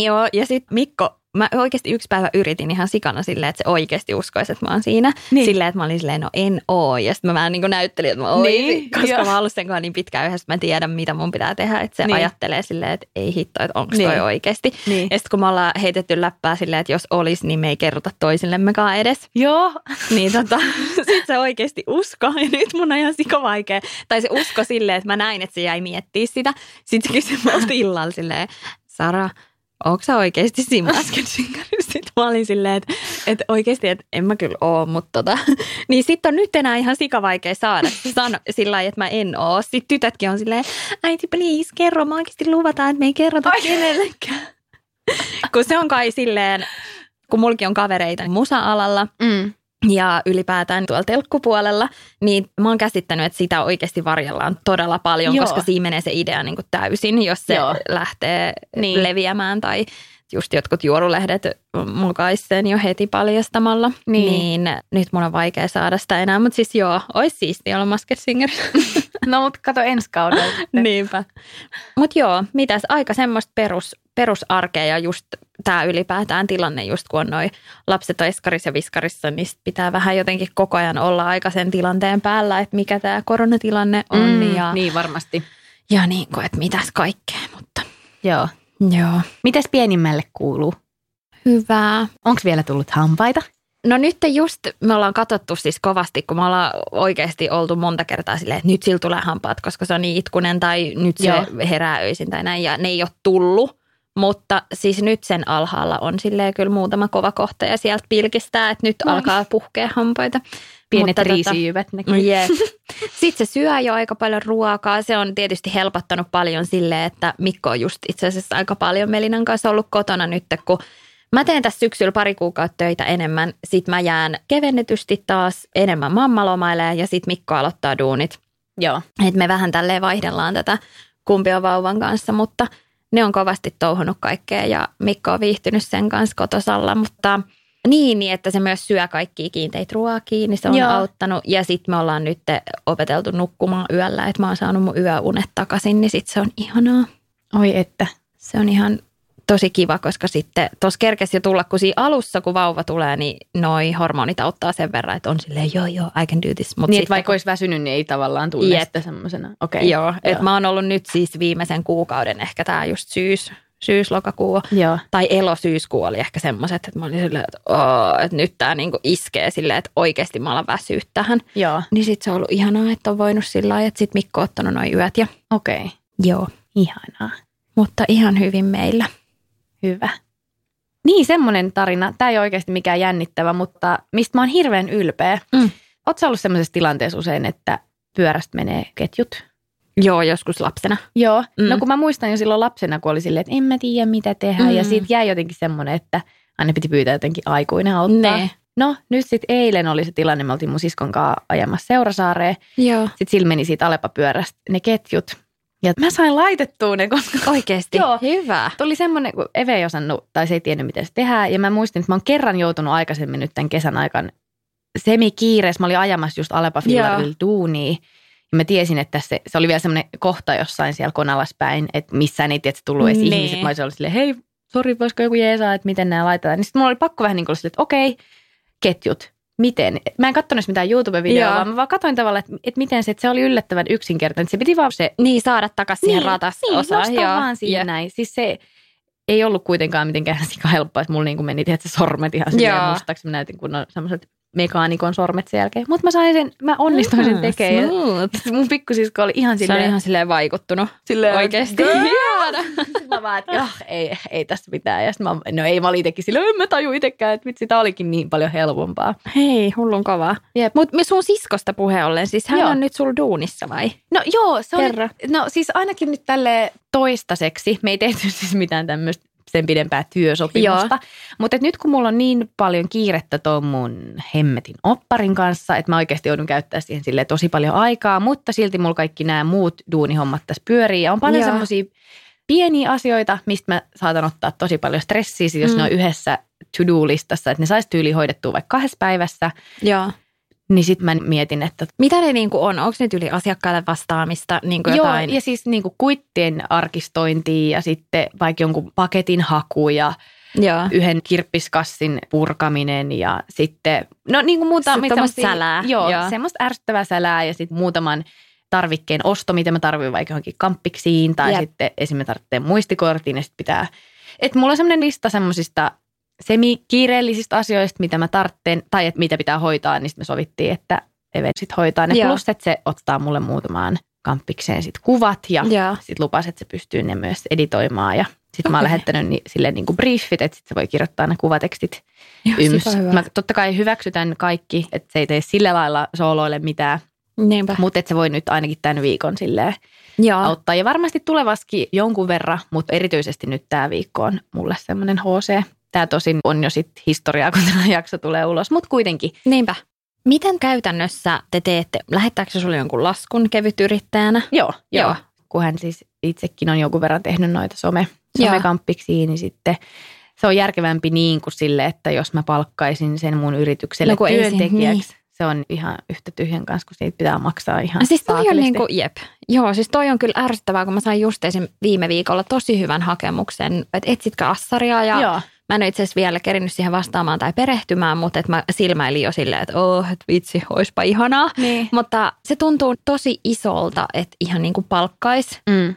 Joo, ja sitten Mikko, mä oikeasti yksi päivä yritin ihan sikana silleen, että se oikeasti uskoisi, että mä oon siinä. Niin. Silleen, että mä olin silleen, no en oo. Ja sitten mä vähän niin kuin näyttelin, että mä oisin, Niin, koska mä oon ollut sen kanssa niin pitkään yhdessä, että mä tiedän, mitä mun pitää tehdä. Että se Niin. niin. ajattelee silleen, että ei hitto, että onko Niin. toi oikeasti. Niin. Ja sitten kun me ollaan heitetty läppää silleen, että jos olisi, niin me ei kerrota toisillemmekaan edes. joo. Niin tota, sit se oikeasti usko. Ja nyt mun on ihan sikovaikea. Tai se usko silleen, että mä näin, että se jäi miettiä sitä. Sitten se kysyi multa illalla silleen, Sara, onko sä oikeasti siinä äsken Sitten mä olin silleen, että, että oikeasti, että en mä kyllä oo, mutta tota. Niin sitten on nyt enää ihan sikavaikea saada. Sano sillä lailla, että mä en oo. Sitten tytötkin on silleen, äiti please, kerro, mä oikeasti luvataan, että me ei kerrota kenellekään. Kun se on kai silleen, kun mulki on kavereita musa-alalla, Mm. Ja ylipäätään tuolla telkkupuolella, niin mä oon käsittänyt, että sitä oikeasti varjellaan todella paljon, Joo. Koska siinä menee se idea niin kuin täysin, jos se Joo. Lähtee Niin. leviämään tai just jotkut juorulehdet mukais sen jo heti paljastamalla. Niin. Niin. nyt mun on vaikea saada sitä enää, mutta siis joo, olisi siistiä olla Masked Singer. No mutta kato ensi kaudella. Niinpä. Mutta joo, mitäs aika semmoista perus, perusarkea ja just tämä ylipäätään tilanne, just kun on noi lapset on eskarissa ja viskarissa, niin sit pitää vähän jotenkin koko ajan olla aika sen tilanteen päällä, että mikä tämä koronatilanne on Mm, ja, Niin varmasti. ja niin kuin, että mitäs kaikkea, mutta Joo. joo. Mitäs pienimmälle kuuluu? Hyvää. Onko vielä tullut hampaita? No nyt just me ollaan katsottu siis kovasti, kun me ollaan oikeasti oltu monta kertaa silleen, että nyt sillä tulee hampaat, koska se on niin itkunen tai nyt se Joo. herää öisin tai näin ja ne ei ole tullut. Mutta siis nyt sen alhaalla on silleen kyllä muutama kova kohta ja sieltä pilkistää, että nyt Moi. alkaa puhkea hampaita. Pienet Mutta tota- riisijyvät näkyy. Jep. Sitten se syö jo aika paljon ruokaa. Se on tietysti helpottanut paljon sille, että Mikko on just itse asiassa aika paljon Melinan kanssa ollut kotona nyt, kun Mä teen tässä syksyllä pari kuukautta töitä enemmän. Sitten mä jään kevennetysti taas enemmän mammalomailee ja sitten Mikko aloittaa duunit. Joo. Et me vähän tälleen vaihdellaan tätä kumpi on vauvan kanssa, mutta ne on kovasti touhunut kaikkea ja Mikko on viihtynyt sen kanssa kotosalla, mutta niin, niin että se myös syö kaikkia kiinteitä ruokia, niin se on. Joo. auttanut. Ja sitten me ollaan nyt opeteltu nukkumaan yöllä, että mä oon saanut mun yöunet takaisin, niin sitten se on ihanaa. Oi että. Se on ihan tosi kiva, koska sitten tuossa kerkesi jo tulla, kun siinä alussa, kun vauva tulee, niin noi hormonit auttaa sen verran, että on silleen, joo joo, I can do this. Mut Niin, sitten että vaikka kun- olisi väsynyt, niin ei tavallaan tunne Jep. sitä semmoisena. Okei. Joo, että mä oon ollut nyt siis viimeisen kuukauden, ehkä tämä just syys, syyslokakuu Joo. tai elosyyskuu oli ehkä semmoiset, että mä olin silleen, että, oo, että nyt tämä niinku iskee silleen, että oikeasti mä alan väsyä tähän. Joo. Niin sit se on ollut ihanaa, että on voinut sillä lailla, että sit Mikko on ottanut noin yöt ja Okei. joo. Ihanaa. Mutta ihan hyvin meillä. Hyvä. Niin, semmoinen tarina. Tämä ei ole oikeasti mikään jännittävä, mutta mistä mä oon hirveän ylpeä. Mm. Oletko ollut semmoisessa tilanteessa usein, että pyörästä menee ketjut? Joo, joskus lapsena. Joo. Mm. Mm. No kun mä muistan jo silloin lapsena, kun oli silleen, että en mä tiedä mitä tehdä. Mm. Ja siitä jäi jotenkin semmoinen, että aina piti pyytää jotenkin aikuinen auttaa. Ne. No nyt sitten eilen oli se tilanne, me oltiin mun siskon kanssa ajamassa Seurasaareen. Joo. Sitten sillä meni siitä Alepa-pyörästä ne ketjut. Ja mä sain laitettua ne, koska Oikeasti? Joo. Hyvä. tuli semmoinen, kun Eve ei osannut tai se ei tiennyt, miten se tehdään. Ja mä muistin, että mä oon kerran joutunut aikaisemmin nyt tämän kesän aikana semi-kiireessä. Mä olin ajamassa just Alepa Fillarilla duunia. Ja mä tiesin, että se, se oli vielä semmoinen kohta jossain siellä Konalaspäin, että missään ei tiedä, tullut edes Nee. ihmiset. Mä olisin ollut silleen, hei, sori, voisiko joku jeesaa, että miten nämä laitetaan. Niin sitten mulla oli pakko vähän niin kuin silleen, että okei, ketjut, miten? Mä en katsonut mitään YouTube-videoa, Joo. vaan mä vaan katsoin tavallaan, että, että miten se, että se oli yllättävän yksinkertainen. Se piti vaan se Niin, saada takaisin siihen ratas niin, vaan siihen Jep. näin. Siis se ei ollut kuitenkaan mitenkään sika helppoa, että mulla niin kuin meni tietysti sormet ihan silleen mustaksi. Mä näytin kun on semmoiset mekaanikon sormet sen jälkeen. Mutta mä sain sen, mä onnistuin sen Ah, tekemään. Sit mun pikkusisko oli ihan Se on silleen, ihan silleen vaikuttunut. silleen Oikeesti. Sitten mä vaan, että joo, ei, ei tästä mitään. Ja mä, no ei, mä olin itsekin silleen, en mä taju itsekään, että vitsi, tää olikin niin paljon helpompaa. Hei, hullun kovaa. Jep. Mutta sun siskosta puhe ollen, siis hän Joo. on nyt sul duunissa vai? No joo, se Kerro. oli, no siis ainakin nyt tälle toistaiseksi. Me ei tehty siis mitään tämmöistä sen pidempää työsopimusta. Mutta nyt kun mulla on niin paljon kiirettä tuon mun hemmetin opparin kanssa, että mä oikeasti joudun käyttää siihen sille tosi paljon aikaa, mutta silti mulla kaikki nämä muut duunihommat tässä pyörii. Ja on paljon semmoisia pieniä asioita, mistä mä saatan ottaa tosi paljon stressiä, sit jos Mm. ne on yhdessä to-do-listassa, että ne saisi tyyli hoidettua vaikka kahdessa päivässä, Joo. Niin sitten mä mietin, että Mitä ne niinku on? Onko ne yli asiakkaille vastaamista niinku jotain? Joo, ja siis niin kuin kuittien arkistointia ja sitten vaikka jonkun paketin haku ja Joo. yhden kirppiskassin purkaminen ja sitten, no niin kuin muuta. Se- mitä tommoista semmosia- sälää, Joo, joo. semmoista ärsyttävää sälää ja sitten muutaman tarvikkeen osto, mitä mä tarvitsen vaikka johonkin kamppiksiin tai Jep. sitten esimerkiksi tarvitsee muistikortin ja sitten pitää, että mulla on semmoinen lista semmoisista semi-kiireellisistä asioista, mitä mä tarvitsen tai että mitä pitää hoitaa, niin sitten me sovittiin, että Eve sit hoitaa ne. Joo. Plus, että se ottaa mulle muutamaan kamppikseen sit kuvat ja sitten lupasi, että se pystyy ne myös editoimaan ja sitten mä oon lähettänyt ni, sille niin kuin briefit, että sit se voi kirjoittaa ne kuvatekstit Joo, yms. Mä totta kai hyväksytän kaikki, että se ei tee sillä lailla sooloille mitään, Niinpä. mutta että se voi nyt ainakin tämän viikon silleen Joo. auttaa. Ja varmasti tulevaskin jonkun verran, mutta erityisesti nyt tämä viikko on mulle semmoinen HC. Tämä tosin on jo sitten historiaa, kun tämä jakso tulee ulos, mutta kuitenkin. Niinpä. Miten käytännössä te teette? Lähettääkö se sulle jonkun laskun kevytyrittäjänä? Joo, joo. Joo. Kun hän siis itsekin on jonkun verran tehnyt noita some, somekamppiksi, niin sitten se on järkevämpi niin kuin sille, että jos mä palkkaisin sen mun yritykselle No kun ei se- työntekijäksi, se on ihan yhtä tyhjän kanssa, kun siitä pitää maksaa ihan No siis toi on saakelisti. niinku, jep. Joo, siis toi on kyllä ärsyttävää, kun mä sain just esim. viime viikolla tosi hyvän hakemuksen, että etsitkö assaria ja Joo. Mä en ole itse asiassa vielä kerinyt siihen vastaamaan tai perehtymään, mutta että mä silmäilin jo silleen, että oh, et vitsi, oispa ihanaa. Niin. Mutta se tuntuu tosi isolta, että ihan niin kuin palkkais. Mm.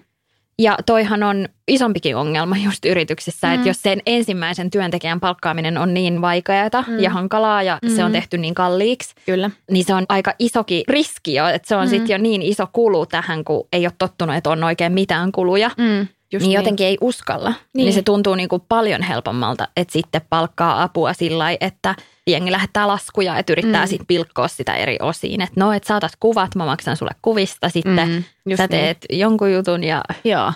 Ja toihan on isompikin ongelma just yrityksissä, mm. että jos sen ensimmäisen työntekijän palkkaaminen on niin vaikeaa mm. ja hankalaa ja mm. se on tehty niin kalliiksi, Kyllä. niin se on aika isokin riski jo, että se on mm. sitten jo niin iso kulu tähän, kun ei ole tottunut, että on oikein mitään kuluja. Mm. Just niin, niin jotenkin ei uskalla. Niin. niin se tuntuu niin kuin paljon helpommalta, että sitten palkkaa apua sillä lailla, että jengi lähettää laskuja, että yrittää mm. sitten pilkkoa sitä eri osiin. Että no, että saatat kuvat, mä maksan sulle kuvista, sitten mm, sä teet niin. jonkun jutun ja... Joo.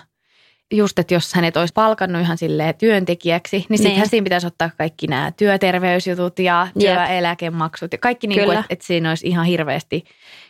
Just, että jos hänet olisi palkannut ihan silleen työntekijäksi, niin sittenhän niin. siinä pitäisi ottaa kaikki nämä työterveysjutut ja työeläkemaksut ja kaikki niin kuin, että, että siinä olisi ihan hirveästi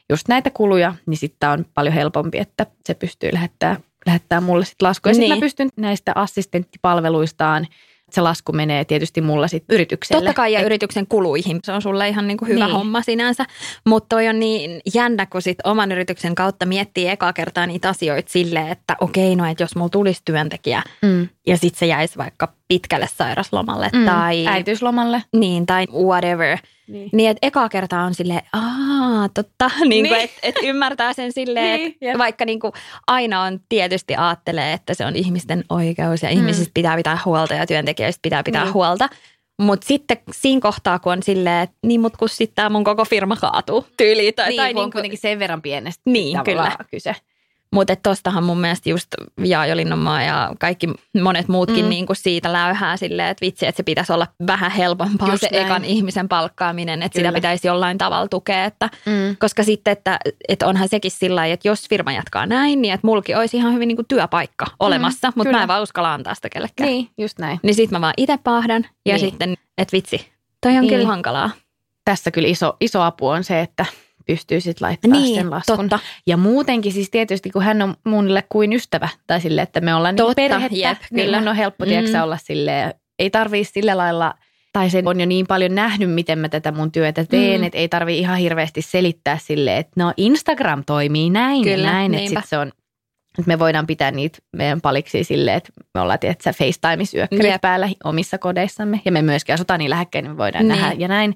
just näitä kuluja, niin sitten on paljon helpompi, että se pystyy lähettämään lähettää mulle sitten lasku. Ja niin. sitten mä pystyn näistä assistenttipalveluistaan se lasku menee tietysti mulla sitten yritykselle. Totta kai ja Et... yrityksen kuluihin. Se on sulle ihan niin kuin hyvä niin. homma sinänsä. Mutta toi on niin jännä, kun sit oman yrityksen kautta miettii eka kertaa niitä asioita silleen, että okei, no että jos mulla tulisi työntekijä mm. ja sitten se jäisi vaikka pitkälle sairaslomalle mm. tai... Äitiyslomalle. Niin, tai whatever – niin, niin että eka kerta on silleen, aa, totta, niin niin. että et ymmärtää sen silleen, niin, että vaikka niin kuin aina on tietysti ajattelee, että se on ihmisten oikeus ja mm. ihmisistä pitää pitää huolta ja työntekijöistä pitää pitää niin. huolta. Mutta sitten siinä kohtaa, kun on silleen, että niin mut kun sitten tämä mun koko firma kaatuu tyyliin. Tai, niin, tai niin on kuitenkin sen verran pienestä niin, kyllä. kyse. Mutta tostahan mun mielestä just Jaajo Linnanmaa ja kaikki monet muutkin mm. niin kuin siitä läyhää silleen, että vitsi, että se pitäisi olla vähän helpompaa just se näin. ekan ihmisen palkkaaminen, että Kyllä. sitä pitäisi jollain tavalla tukea. Että, mm. Koska sitten, että, että onhan sekin sillä lailla, että jos firma jatkaa näin, niin että mulki olisi ihan hyvin niin kuin työpaikka mm. olemassa, mm, mutta mä en vaan uskalla antaa sitä kellekään. Niin, just näin. Niin sitten mä vaan itse pahdan ja niin. sitten, että vitsi, toi on niin. kyllä hankalaa. Tässä kyllä iso, iso apu on se, että pystyy sitten laittamaan niin, sen laskun. Totta. Ja muutenkin siis tietysti, kun hän on mulle kuin ystävä, tai sille, että me ollaan niin totta, niin perhettä, jep, niin kyllä. on helppo mm. olla silleen, ei tarvii sillä lailla, tai se on jo niin paljon nähnyt, miten mä tätä mun työtä teen, mm. että ei tarvii ihan hirveästi selittää silleen, että no Instagram toimii näin kyllä, ja näin, että sit se on että me voidaan pitää niitä meidän paliksi silleen, että me ollaan tietysti FaceTime-yökkärit päällä omissa kodeissamme. Ja me myöskin asutaan niin lähekkäin, niin me voidaan niin. nähdä ja näin.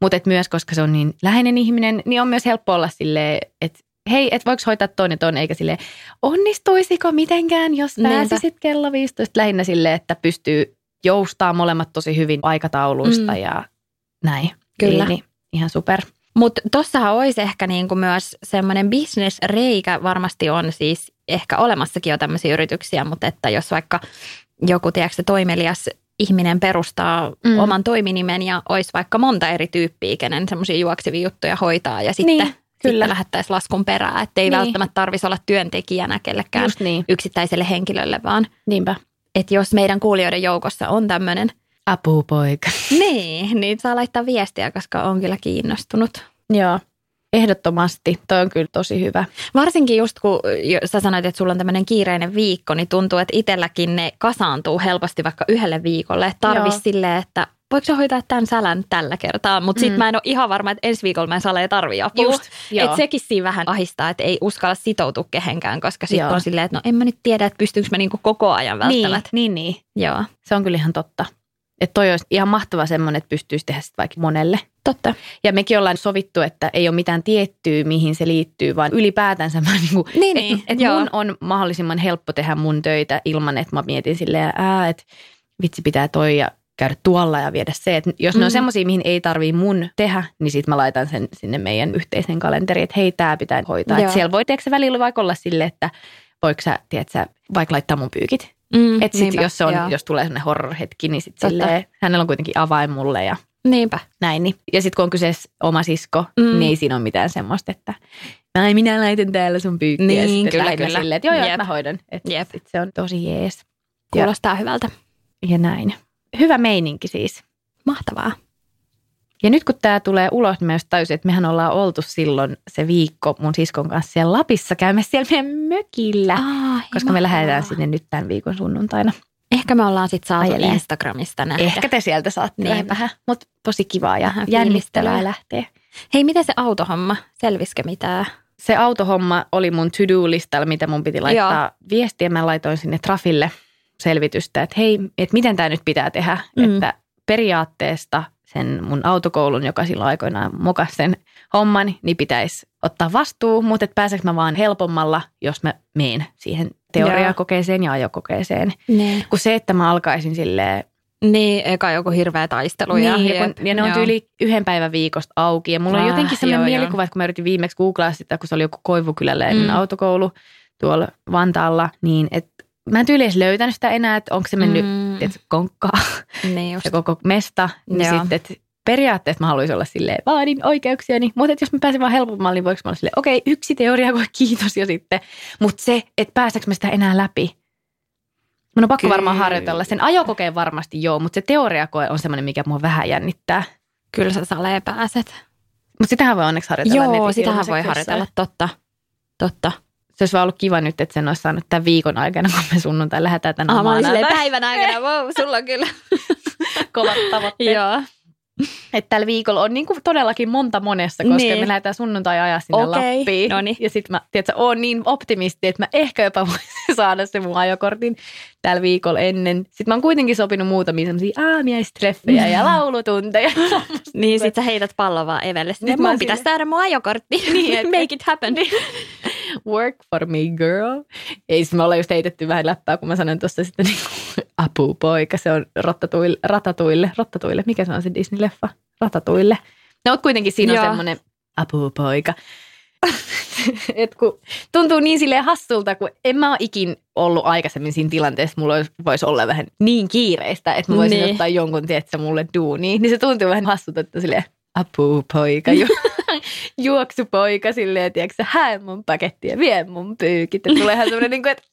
Mutta myös, koska se on niin läheinen ihminen, niin on myös helppo olla silleen, että hei, et voiko hoitaa toinen ton, eikä sille onnistuisiko mitenkään, jos pääsisit Niinpä. kello 15. Lähinnä silleen, että pystyy joustaa molemmat tosi hyvin aikatauluista mm. ja näin. Kyllä. Niin, niin, ihan super. Mutta tuossahan olisi ehkä niinku myös semmoinen bisnesreikä, varmasti on siis ehkä olemassakin jo tämmöisiä yrityksiä, mutta että jos vaikka joku, tiedätkö, toimelias ihminen perustaa mm. oman toiminimen ja olisi vaikka monta eri tyyppiä, kenen semmoisia juoksevia juttuja hoitaa ja sitten, niin, kyllä. sitten lähettäisiin laskun perään. Että ei niin. välttämättä tarvitsisi olla työntekijänä kellekään niin. yksittäiselle henkilölle, vaan Niinpä. että jos meidän kuulijoiden joukossa on tämmöinen apupoika. Niin, niin saa laittaa viestiä, koska on kyllä kiinnostunut. Joo. Ehdottomasti, toi on kyllä tosi hyvä. Varsinkin just kun sä sanoit, että sulla on tämmöinen kiireinen viikko, niin tuntuu, että itselläkin ne kasaantuu helposti vaikka yhdelle viikolle. Että silleen, että voiko se hoitaa tämän sälän tällä kertaa, mutta mm. sitten mä en ole ihan varma, että ensi viikolla mä en salee tarvii apua. Just, että sekin siinä vähän ahistaa, että ei uskalla sitoutua kehenkään, koska sitten on silleen, että no en mä nyt tiedä, että pystyykö mä niinku koko ajan välttämättä. Niin, niin, niin. Joo. Se on kyllä ihan totta. Että toi olisi ihan mahtava semmoinen, että pystyisi tehdä sitä vaikka monelle. Totta. Ja mekin ollaan sovittu, että ei ole mitään tiettyä, mihin se liittyy, vaan ylipäätänsä mä niin kuin, niin, että niin, et mun on mahdollisimman helppo tehdä mun töitä ilman, että mä mietin silleen, että vitsi pitää toi ja käydä tuolla ja viedä se. Että jos mm. ne on mm. semmoisia, mihin ei tarvii mun tehdä, niin sitten mä laitan sen sinne meidän yhteisen kalenteriin, että hei, tämä pitää hoitaa. Että siellä voi teeksi välillä vaikka olla sille, että voiko sä, tiedätkö, vaikka laittaa mun pyykit Mm, että sit jos, se on, jos tulee sellainen horror-hetki, niin sit silleen, hänellä on kuitenkin avain mulle ja Niinpä. näin. Niin. Ja sitten kun on kyseessä oma sisko, mm. niin ei siinä ole mitään semmoista, että Ai minä laitan täällä sun pyykkiä. Niin, ja kyllä, kyllä. Silleen, että joo, joo, mä hoidan. Että Jep. Sit se on tosi jees. Kuulostaa ja, hyvältä. Ja näin. Hyvä meininki siis. Mahtavaa. Ja nyt kun tämä tulee ulos, niin mä just tajusin, että mehän ollaan oltu silloin se viikko mun siskon kanssa siellä Lapissa käymässä siellä meidän mökillä. Ah, koska me lähdetään sinne nyt tämän viikon sunnuntaina. Ehkä me ollaan sitten saatu Ajelee. Instagramista nähdä. Ehkä te sieltä saatte niin. vähän, mutta tosi kivaa ja jännittävää lähteä. Hei, miten se autohomma? Selvisikö mitään? Se autohomma oli mun to-do-listalla, mitä mun piti laittaa Joo. viestiä. Mä laitoin sinne Trafille selvitystä, että hei, että miten tämä nyt pitää tehdä. Mm. Että periaatteesta sen mun autokoulun, joka silloin aikoinaan mokas sen homman, niin pitäisi ottaa vastuu, mutta että pääseekö mä vaan helpommalla, jos mä meen siihen teoriakokeeseen ja ajokokeeseen. Niin. Kun se, että mä alkaisin silleen Niin, eka joku hirveä taistelu. Niin, ja, kun, ja ne on joo. tyyli yhden päivän viikosta auki. Ja mulla on Ah, jotenkin sellainen joo, mielikuva, että kun mä yritin viimeksi googlaa sitä, kun se oli joku Koivukylällä ennen Mm. autokoulu tuolla Vantaalla, niin että mä en tyyli edes löytänyt sitä enää, että onko se mennyt Mm. mm. konkkaa Niin just. se koko mesta. Niin Joo. sitten, että periaatteessa mä haluaisin olla silleen, vaadin oikeuksiani, mutta jos mä pääsen vaan helpommalla, niin voiko mä olla silleen, okei, yksi teoria, voi kiitos ja sitten. Mutta se, että pääseekö mä sitä enää läpi, Mun on pakko Kyllä. varmaan harjoitella. Sen ajokokeen varmasti joo, mutta se teoriakoe on semmoinen, mikä mua vähän jännittää. Kyllä sä salee pääset. Mutta sitähän voi onneksi harjoitella Joo, sitähän voi harjoitella, totta. Totta. Se olisi vaan ollut kiva nyt, että sen olisi saanut tämän viikon aikana, kun me sunnuntai lähdetään tänä Ah, mä päivän aikana, wow, sulla on kyllä. Kovat tavoitteet. Joo. Että tällä viikolla on niin kuin todellakin monta monessa, koska Niin. me lähdetään sunnuntai ajaa sinne Okei, Lappiin. noniin. Ja sitten mä, tiedätkö, oon niin optimisti, että mä ehkä jopa voisin saada sen mun ajokortin tällä viikolla ennen. Sitten mä oon kuitenkin sopinut muutamia semmoisia aamiaistreffejä ja laulutunteja. Niin sit sä heität pallon vaan Evelle. Nyt Sitten mä mun pitäisi saada mun ajokortti. Niin, et- Make it happen. Work for me girl. Ei, siis me ollaan just heitetty vähän läppää, kun mä sanoin tuossa sitten niin kuin, apupoika. Se on rottatuille, ratatuille, rottatuille. Mikä se on se Disney-leffa? Ratatuille. No kuitenkin siinä Joo. on semmoinen apupoika. Et kun tuntuu niin silleen hassulta, kun en mä ole ikin ollut aikaisemmin siinä tilanteessa, mulla olisi- voisi olla vähän niin kiireistä, että mä voisin Niin. ottaa jonkun, tietsä, mulle duuniin. Niin se tuntuu vähän hassulta, että silleen apupoika, ju- juoksupoika silleen, tiedätkö, hae mun pakettia, vie mun pyykit. Ja tuleehan semmoinen, niin kuin, että,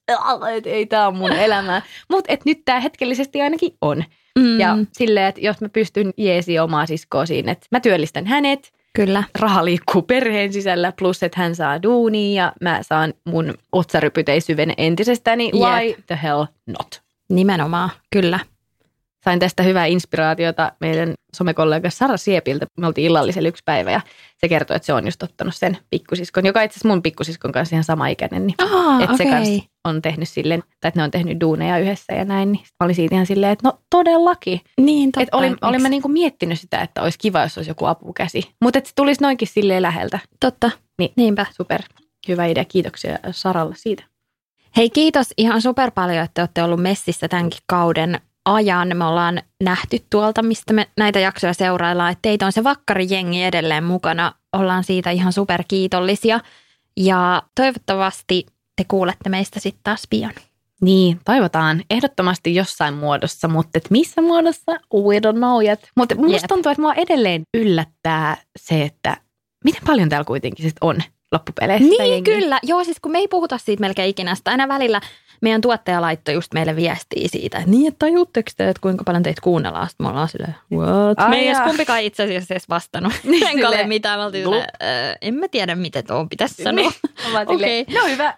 että ei tää on mun elämää. Mutta et nyt tämä hetkellisesti ainakin on. Mm. Ja silleen, että jos mä pystyn jeesi omaa siskoa siinä, että mä työllistän hänet, Kyllä. raha liikkuu perheen sisällä, plus että hän saa duunia ja mä saan mun otsarypyt ei syvene entisestään, niin why the hell not? Nimenomaan, kyllä. Sain tästä hyvää inspiraatiota meidän somekollega Sara Siepiltä. Me oltiin illallisella yksi päivä ja se kertoi, että se on just ottanut sen pikkusiskon, joka itse asiassa mun pikkusiskon kanssa ihan sama ikäinen. Niin Ah, että se okei. kanssa on tehnyt silleen, tai että ne on tehnyt duuneja yhdessä ja näin. Niin mä olin siitä ihan silleen, että no todellakin. Niin, totta. Että olin, olin mä niinku miettinyt sitä, että olisi kiva, jos olisi joku apukäsi. Mutta että se tulisi noinkin silleen läheltä. Totta. Niin. Niinpä. Super. Hyvä idea. Kiitoksia Saralle siitä. Hei kiitos ihan super paljon, että olette ollut messissä tämänkin kauden ajan. Me ollaan nähty tuolta, mistä me näitä jaksoja seuraillaan, että teitä on se vakkarijengi edelleen mukana. Ollaan siitä ihan super kiitollisia ja toivottavasti te kuulette meistä sitten taas pian. Niin, toivotaan ehdottomasti jossain muodossa, mutta et missä muodossa, we don't know yet. Mutta musta Jep. tuntuu, että mua edelleen yllättää se, että miten paljon täällä kuitenkin sit on loppupeleissä. Niin jengiä. kyllä. Joo, siis kun me ei puhuta siitä melkein ikinä. Sitä aina välillä tuottaja laittoi just meille viestiä siitä, että niin, että tajuutteko te, että kuinka paljon teitä kuunnellaan. Sitten me ollaan silleen, what? Ai me ei edes kumpikaan itse asiassa edes vastannut. Niin, Enkä ole mitään. Me oltiin silleen, "Ö, en mä tiedä, miten tuo pitäisi sanoa. Niin, mä silleen, Okei. No hyvä.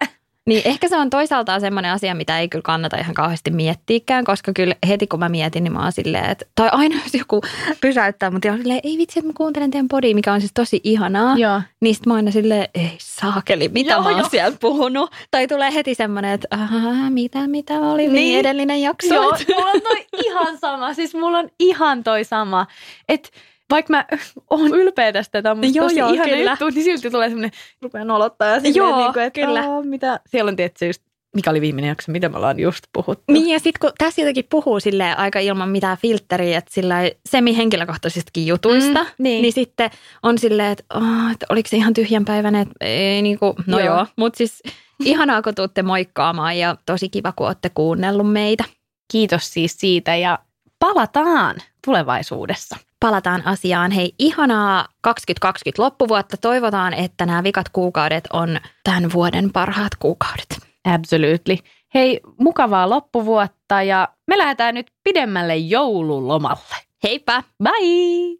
Niin ehkä se on toisaalta semmoinen asia, mitä ei kyllä kannata ihan kauheasti miettiäkään, koska kyllä heti kun mä mietin, niin mä oon silleen, että, tai aina jos joku pysäyttää mut ja on silleen, ei vitsi, että mä kuuntelen teidän podia, mikä on siis tosi ihanaa. Joo. Niin sit mä aina silleen, ei saakeli, mitä Joo, mä oon joo. siellä puhunut. Tai tulee heti semmoinen, että ahaa, mitä, mitä oli niin, Niin. edellinen jakso. Joo, mulla on toi ihan sama. Siis mulla on ihan toi sama. Että vaikka mä oon ylpeä tästä, tämä on musta Joo, tosi joo, ihana kyllä. juttu, niin silti tulee semmoinen, rupeaa nolottaa ja silleen, Joo, niin kuin, että kyllä. "Aa, mitä. Siellä on tietysti just, mikä oli viimeinen jakso, mitä me ollaan just puhuttu. Niin ja sitten kun tässä jotenkin puhuu sille aika ilman mitään filtteriä, että sillä semi-henkilökohtaisistakin jutuista, Mm, niin. niin sitten on silleen, että, oh, että oliko se ihan tyhjänpäiväinen, että ei niinku, no Joo. joo, joo. mutta siis ihanaa kun tuutte moikkaamaan ja tosi kiva kun olette kuunnellut meitä. Kiitos siis siitä ja palataan tulevaisuudessa. Palataan asiaan. Hei, ihanaa 2020 loppuvuotta. Toivotaan, että nämä vikat kuukaudet on tämän vuoden parhaat kuukaudet. Absolutely. Hei, mukavaa loppuvuotta ja me lähdetään nyt pidemmälle joululomalle. Heippa! Bye!